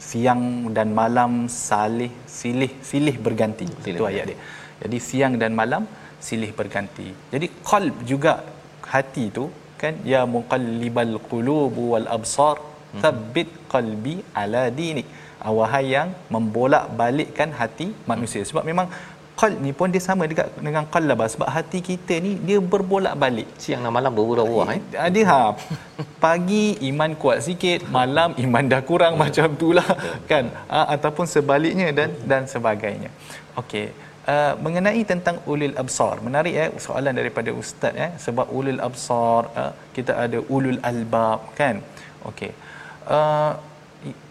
siang dan malam salih silih silih berganti. Silih itu ayat dia. Jadi siang dan malam silih berganti. Jadi qalb juga hati tu kan ya muqallibal qulub wal absar mhm. thabbit qalbi ala dini. Ah, wahai yang membolak-balikkan hati manusia. Sebab memang qalb ni pun dia sama dekat dengan qalaba sebab hati kita ni dia berbolak-balik. Siang dan malam berubah-ubah eh. Dia ha. Pagi iman kuat sikit, malam iman dah kurang macam itulah kan. Ha, ataupun sebaliknya dan dan sebagainya. Okey. Uh, mengenai tentang ulil absar menarik eh soalan daripada ustaz eh sebab ulil absar uh, kita ada ulul albab kan? Okey uh,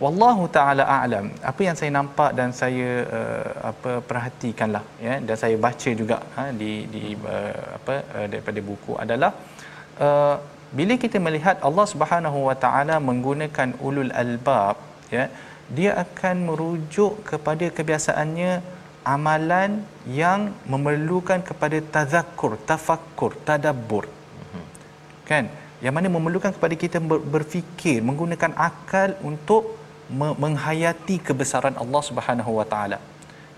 wallahu taala a'lam. Apa yang saya nampak dan saya uh, apa perhatikanlah ya dan saya baca juga ha, di di uh, apa uh, daripada buku adalah uh, bila kita melihat Allah Subhanahu wa taala menggunakan ulul albab ya dia akan merujuk kepada kebiasaannya amalan yang memerlukan kepada tazakkur, tafakkur, tadabbur. Kan? Yang mana memerlukan kepada kita berfikir, menggunakan akal untuk menghayati kebesaran Allah Subhanahu Wa Taala.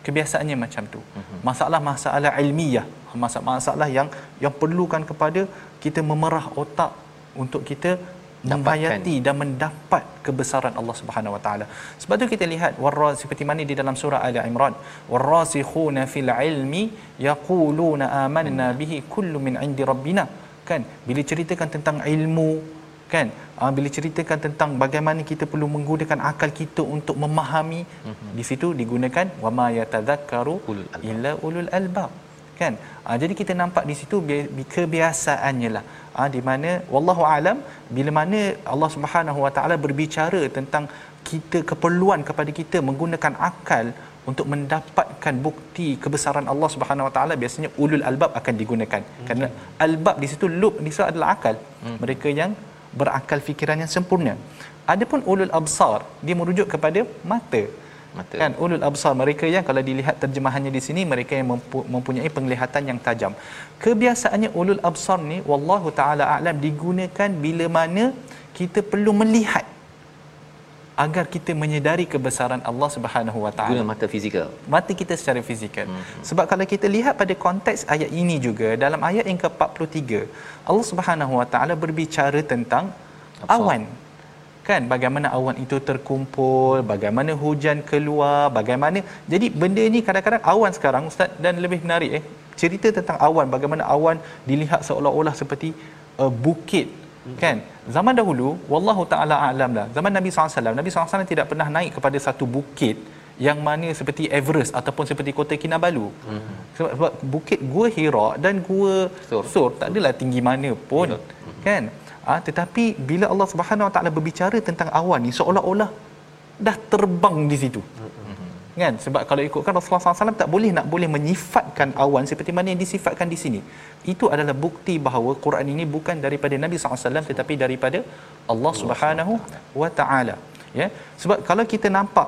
Kebiasaannya macam tu. Masalah-masalah ilmiah, masalah-masalah yang yang perlukan kepada kita memerah otak untuk kita menghayati dan mendapat kebesaran Allah Subhanahu Wa Taala. Sebab tu kita lihat warras seperti mana di dalam surah Ali Imran, warasikhuna fil ilmi yaquluna amanna bihi kullu min indi rabbina. Kan? Bila ceritakan tentang ilmu, kan? Uh, bila ceritakan tentang bagaimana kita perlu menggunakan akal kita untuk memahami, mm-hmm. di situ digunakan wama yatadzakkaru illa ulul albab. Kan? Uh, jadi kita nampak di situ kebiasaannya lah ha, di mana wallahu alam bila mana Allah Subhanahu Wa Taala berbicara tentang kita keperluan kepada kita menggunakan akal untuk mendapatkan bukti kebesaran Allah Subhanahu Wa Taala biasanya ulul albab akan digunakan hmm. kerana albab di situ lub di situ adalah akal hmm. mereka yang berakal fikiran yang sempurna adapun ulul absar dia merujuk kepada mata mata. Kan ulul absar mereka yang kalau dilihat terjemahannya di sini mereka yang mempunyai penglihatan yang tajam. Kebiasaannya ulul absar ni wallahu taala a'lam digunakan bila mana kita perlu melihat agar kita menyedari kebesaran Allah Subhanahu Wa Taala. Guna mata fizikal. Mata kita secara fizikal. Hmm. Sebab kalau kita lihat pada konteks ayat ini juga dalam ayat yang ke-43 Allah Subhanahu Wa Taala berbicara tentang Absar. awan kan bagaimana awan itu terkumpul bagaimana hujan keluar bagaimana jadi benda ni kadang-kadang awan sekarang ustaz dan lebih menarik eh cerita tentang awan bagaimana awan dilihat seolah-olah seperti uh, bukit kan zaman dahulu wallahu taala alam lah zaman Nabi SAW Nabi SAW tidak pernah naik kepada satu bukit yang mana seperti Everest ataupun seperti Kota Kinabalu. Mm-hmm. Sebab, sebab bukit Gua Hira dan Gua Sur, Sur tak adalah tinggi mana pun. Mm-hmm. Kan? Ah tetapi bila Allah Subhanahu Wa Taala berbicara tentang awan ni seolah-olah dah terbang di situ. Mm-hmm. Kan? Sebab kalau ikutkan Rasulullah SAW tak boleh nak boleh menyifatkan awan seperti mana yang disifatkan di sini. Itu adalah bukti bahawa Quran ini bukan daripada Nabi SAW tetapi daripada Allah Subhanahu Wa Taala ya sebab kalau kita nampak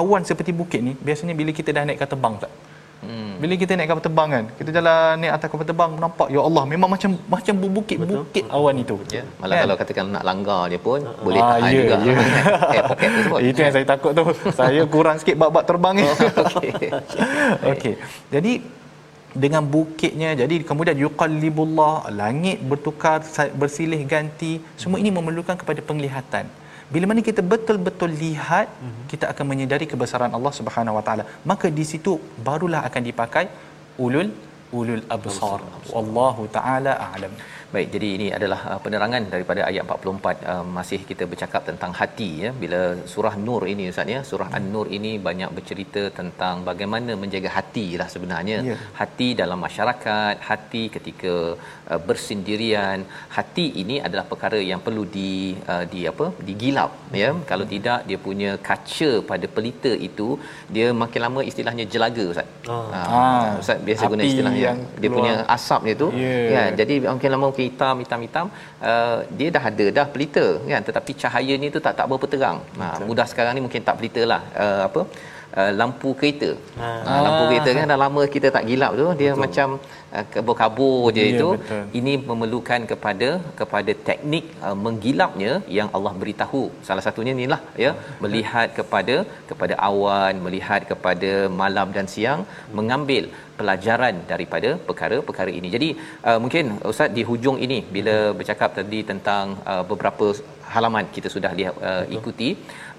awan seperti bukit ni biasanya bila kita dah naik kapal terbang tak Hmm. Bila kita naik kapal terbang kan, kita jalan naik atas kapal terbang nampak ya Allah memang macam macam bukit-bukit awan itu. Ya. Malah kan? kalau katakan nak langgar dia pun ah, boleh tahan yeah, juga. Yeah. Air pocket tu sebut. Itu yang saya takut tu. saya kurang sikit bab-bab terbang ni. Oh, okey. Okey. Jadi dengan bukitnya jadi kemudian yuqallibullah langit bertukar bersilih ganti semua ini memerlukan kepada penglihatan bila mana kita betul-betul lihat mm-hmm. kita akan menyedari kebesaran Allah Subhanahu Wa Taala. Maka di situ barulah akan dipakai ulul ulul absar. Wallahu taala a'lam Baik, jadi ini adalah uh, penerangan daripada ayat 44 uh, masih kita bercakap tentang hati ya. Bila surah Nur ini Ustaz ya, surah An-Nur ini banyak bercerita tentang bagaimana menjaga hati lah sebenarnya. Yeah. Hati dalam masyarakat, hati ketika uh, bersendirian. Hati ini adalah perkara yang perlu di uh, di apa? digilap ya. Hmm. Kalau tidak dia punya kaca pada pelita itu dia makin lama istilahnya jelaga Ustaz. Oh. Uh, Ustaz biasa Api guna istilahnya dia punya asap dia tu. Yeah. Ya, jadi makin lama makin hitam hitam hitam uh, dia dah ada dah pelita kan? Tetapi cahayanya tu tak tak berapa terang. Ha mudah sekarang ni mungkin tak pelita lah. Uh, apa uh, lampu kereta ha. ha lampu kereta kan dah lama kita tak gilap tu dia betul. macam uh, kabur-kabur je ya, itu betul. ini memerlukan kepada kepada teknik uh, menggilapnya yang Allah beritahu salah satunya inilah ya melihat kepada kepada awan melihat kepada malam dan siang mengambil pelajaran daripada perkara-perkara ini. Jadi uh, mungkin ustaz di hujung ini bila bercakap tadi tentang uh, beberapa halaman kita sudah lihat uh, ikuti.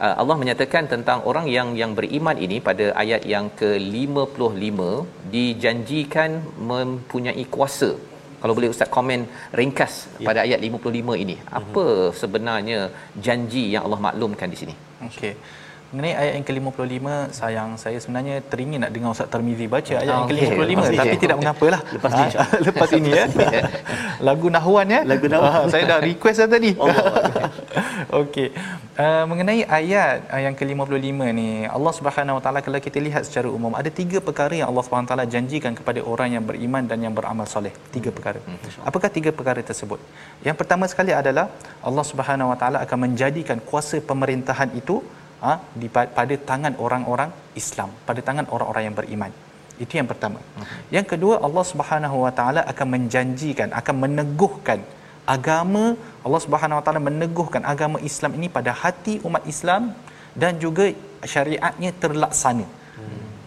Uh, Allah menyatakan tentang orang yang yang beriman ini pada ayat yang ke-55 dijanjikan mempunyai kuasa. Kalau boleh ustaz komen ringkas ya. pada ayat 55 ini apa uh-huh. sebenarnya janji yang Allah maklumkan di sini? Okey Mengenai ayat yang ke-55 sayang saya sebenarnya teringin nak dengar Ustaz Tarmizi baca ayat yang ke-55 okay. tapi tidak mengapalah lepas ha, lepas ini ya. Lagu Nahwan ya. Lagu Nahwan. Ha, saya dah request dah tadi. Oh, Okey. Uh, mengenai ayat yang ke-55 ni Allah Subhanahu Wa Taala kalau kita lihat secara umum ada tiga perkara yang Allah Subhanahu Wa Taala janjikan kepada orang yang beriman dan yang beramal soleh. Tiga perkara. Hmm, Apakah tiga perkara tersebut? Yang pertama sekali adalah Allah Subhanahu Wa Taala akan menjadikan kuasa pemerintahan itu ha, di, pada tangan orang-orang Islam, pada tangan orang-orang yang beriman. Itu yang pertama. Uh-huh. Yang kedua Allah Subhanahu Wa Taala akan menjanjikan, akan meneguhkan agama Allah Subhanahu Wa Taala meneguhkan agama Islam ini pada hati umat Islam dan juga syariatnya terlaksana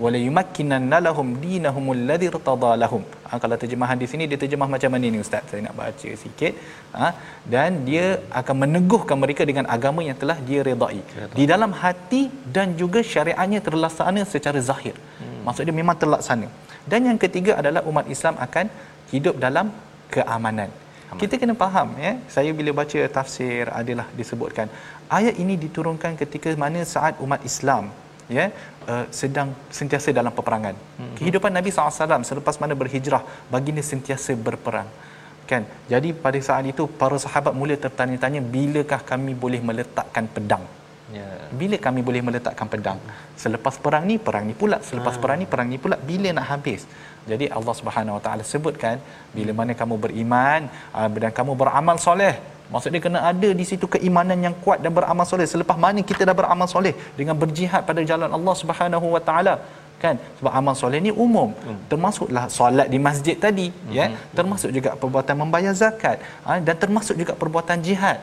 wala yumakkinanna lahum dinahum alladhi irtada lahum. Ha, kalau terjemahan di sini dia terjemah macam mana ni ustaz? Saya nak baca sikit. Ha, dan dia akan meneguhkan mereka dengan agama yang telah dia redai. Di dalam hati dan juga syariatnya terlaksana secara zahir. Hmm. maksud dia memang terlaksana. Dan yang ketiga adalah umat Islam akan hidup dalam keamanan. Aman. kita kena faham ya? Saya bila baca tafsir adalah disebutkan ayat ini diturunkan ketika mana saat umat Islam ya uh, sedang sentiasa dalam peperangan. Mm-hmm. Kehidupan Nabi SAW selepas mana berhijrah baginda sentiasa berperang. Kan? Jadi pada saat itu para sahabat mula tertanya-tanya bilakah kami boleh meletakkan pedang? Yeah. Bila kami boleh meletakkan pedang? Selepas perang ni perang ni pula, selepas ah. perang ni perang ni pula bila nak habis? Jadi Allah Subhanahu Wa Taala sebutkan bila mana kamu beriman uh, dan kamu beramal soleh Maksudnya kena ada di situ keimanan yang kuat dan beramal soleh. Selepas mana kita dah beramal soleh dengan berjihad pada jalan Allah Subhanahu Wa Taala kan sebab amal soleh ni umum hmm. termasuklah solat di masjid tadi hmm. ya termasuk juga perbuatan membayar zakat ha? dan termasuk juga perbuatan jihad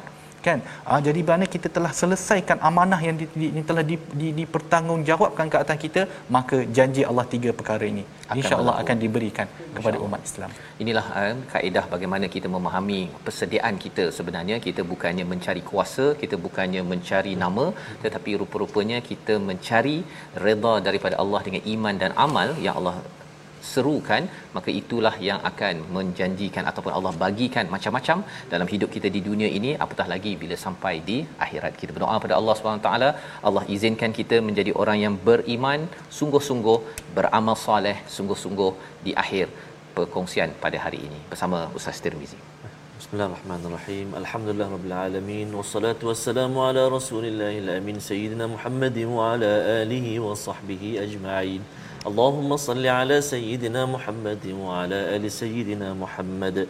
kan? Ah, jadi mana kita telah selesaikan amanah yang di, di, di, telah di, di, dipertanggungjawabkan ke atas kita maka janji Allah tiga perkara ini insyaallah akan diberikan kepada umat Islam. Inilah uh, kaedah bagaimana kita memahami persediaan kita. Sebenarnya kita bukannya mencari kuasa kita bukannya mencari nama tetapi rupa-rupanya kita mencari redha daripada Allah dengan iman dan amal yang Allah serukan maka itulah yang akan menjanjikan ataupun Allah bagikan macam-macam dalam hidup kita di dunia ini apatah lagi bila sampai di akhirat kita berdoa pada Allah Subhanahu taala Allah izinkan kita menjadi orang yang beriman sungguh-sungguh beramal soleh sungguh-sungguh di akhir perkongsian pada hari ini bersama Ustaz Tirmizi Bismillahirrahmanirrahim. Alhamdulillah rabbil alamin wassalatu wassalamu ala rasulillahil amin sayyidina Muhammadin wa ala alihi wa sahbihi ajma'in. اللهم صل على سيدنا محمد وعلى آل سيدنا محمد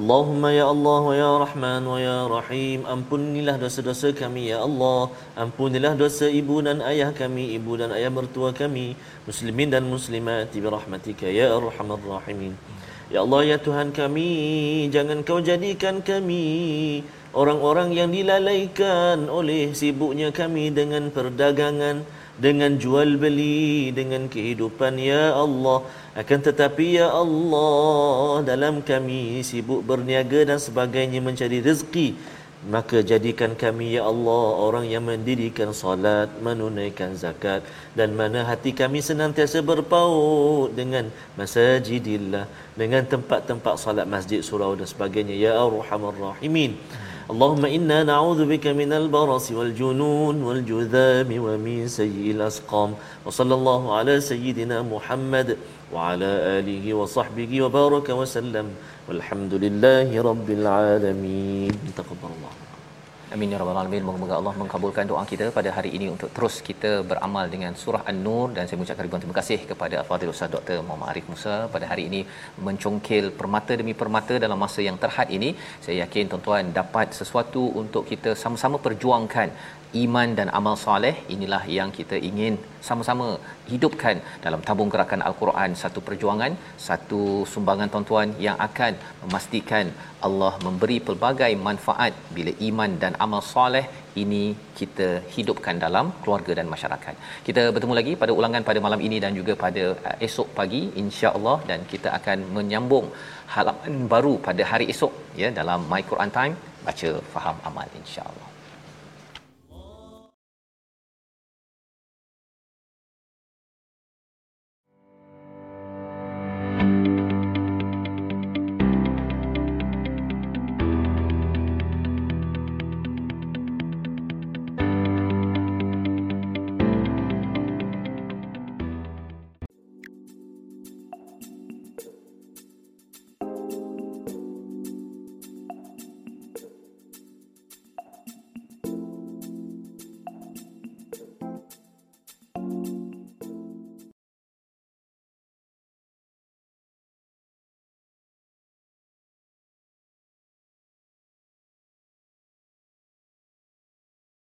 اللهم يا الله يا رحمن ويا رحيم ampunilah dosa-dosa kami ya Allah ampunilah dosa ibu dan ayah kami ibu dan ayah mertua kami muslimin dan muslimat bi rahmatika ya arhamar rahimin ya Allah ya Tuhan kami jangan kau jadikan kami orang-orang yang dilalaikan oleh sibuknya kami dengan perdagangan dengan jual beli dengan kehidupan ya Allah. Akan tetapi ya Allah dalam kami sibuk berniaga dan sebagainya mencari rezeki maka jadikan kami ya Allah orang yang mendirikan salat menunaikan zakat dan mana hati kami senantiasa berpaut dengan masajidillah dengan tempat-tempat salat masjid surau dan sebagainya. Ya arhamar rahimin اللهم إنا نعوذ بك من البرص والجنون والجذام ومن سيء الأسقام. وصلى الله على سيدنا محمد وعلى آله وصحبه وبارك وسلم. والحمد لله رب العالمين. تقبل الله. Amin ya rabbal alamin. Moga-moga Allah mengabulkan doa kita pada hari ini untuk terus kita beramal dengan surah An-Nur dan saya mengucapkan ribuan terima kasih kepada Al-Fadhil Ustaz Dr. Muhammad Arif Musa pada hari ini mencongkil permata demi permata dalam masa yang terhad ini. Saya yakin tuan-tuan dapat sesuatu untuk kita sama-sama perjuangkan iman dan amal soleh inilah yang kita ingin sama-sama hidupkan dalam tabung gerakan al-Quran satu perjuangan satu sumbangan tuan-tuan yang akan memastikan Allah memberi pelbagai manfaat bila iman dan amal soleh ini kita hidupkan dalam keluarga dan masyarakat. Kita bertemu lagi pada ulangan pada malam ini dan juga pada uh, esok pagi insya-Allah dan kita akan menyambung halaman baru pada hari esok ya dalam My Quran Time baca faham amal insya-Allah.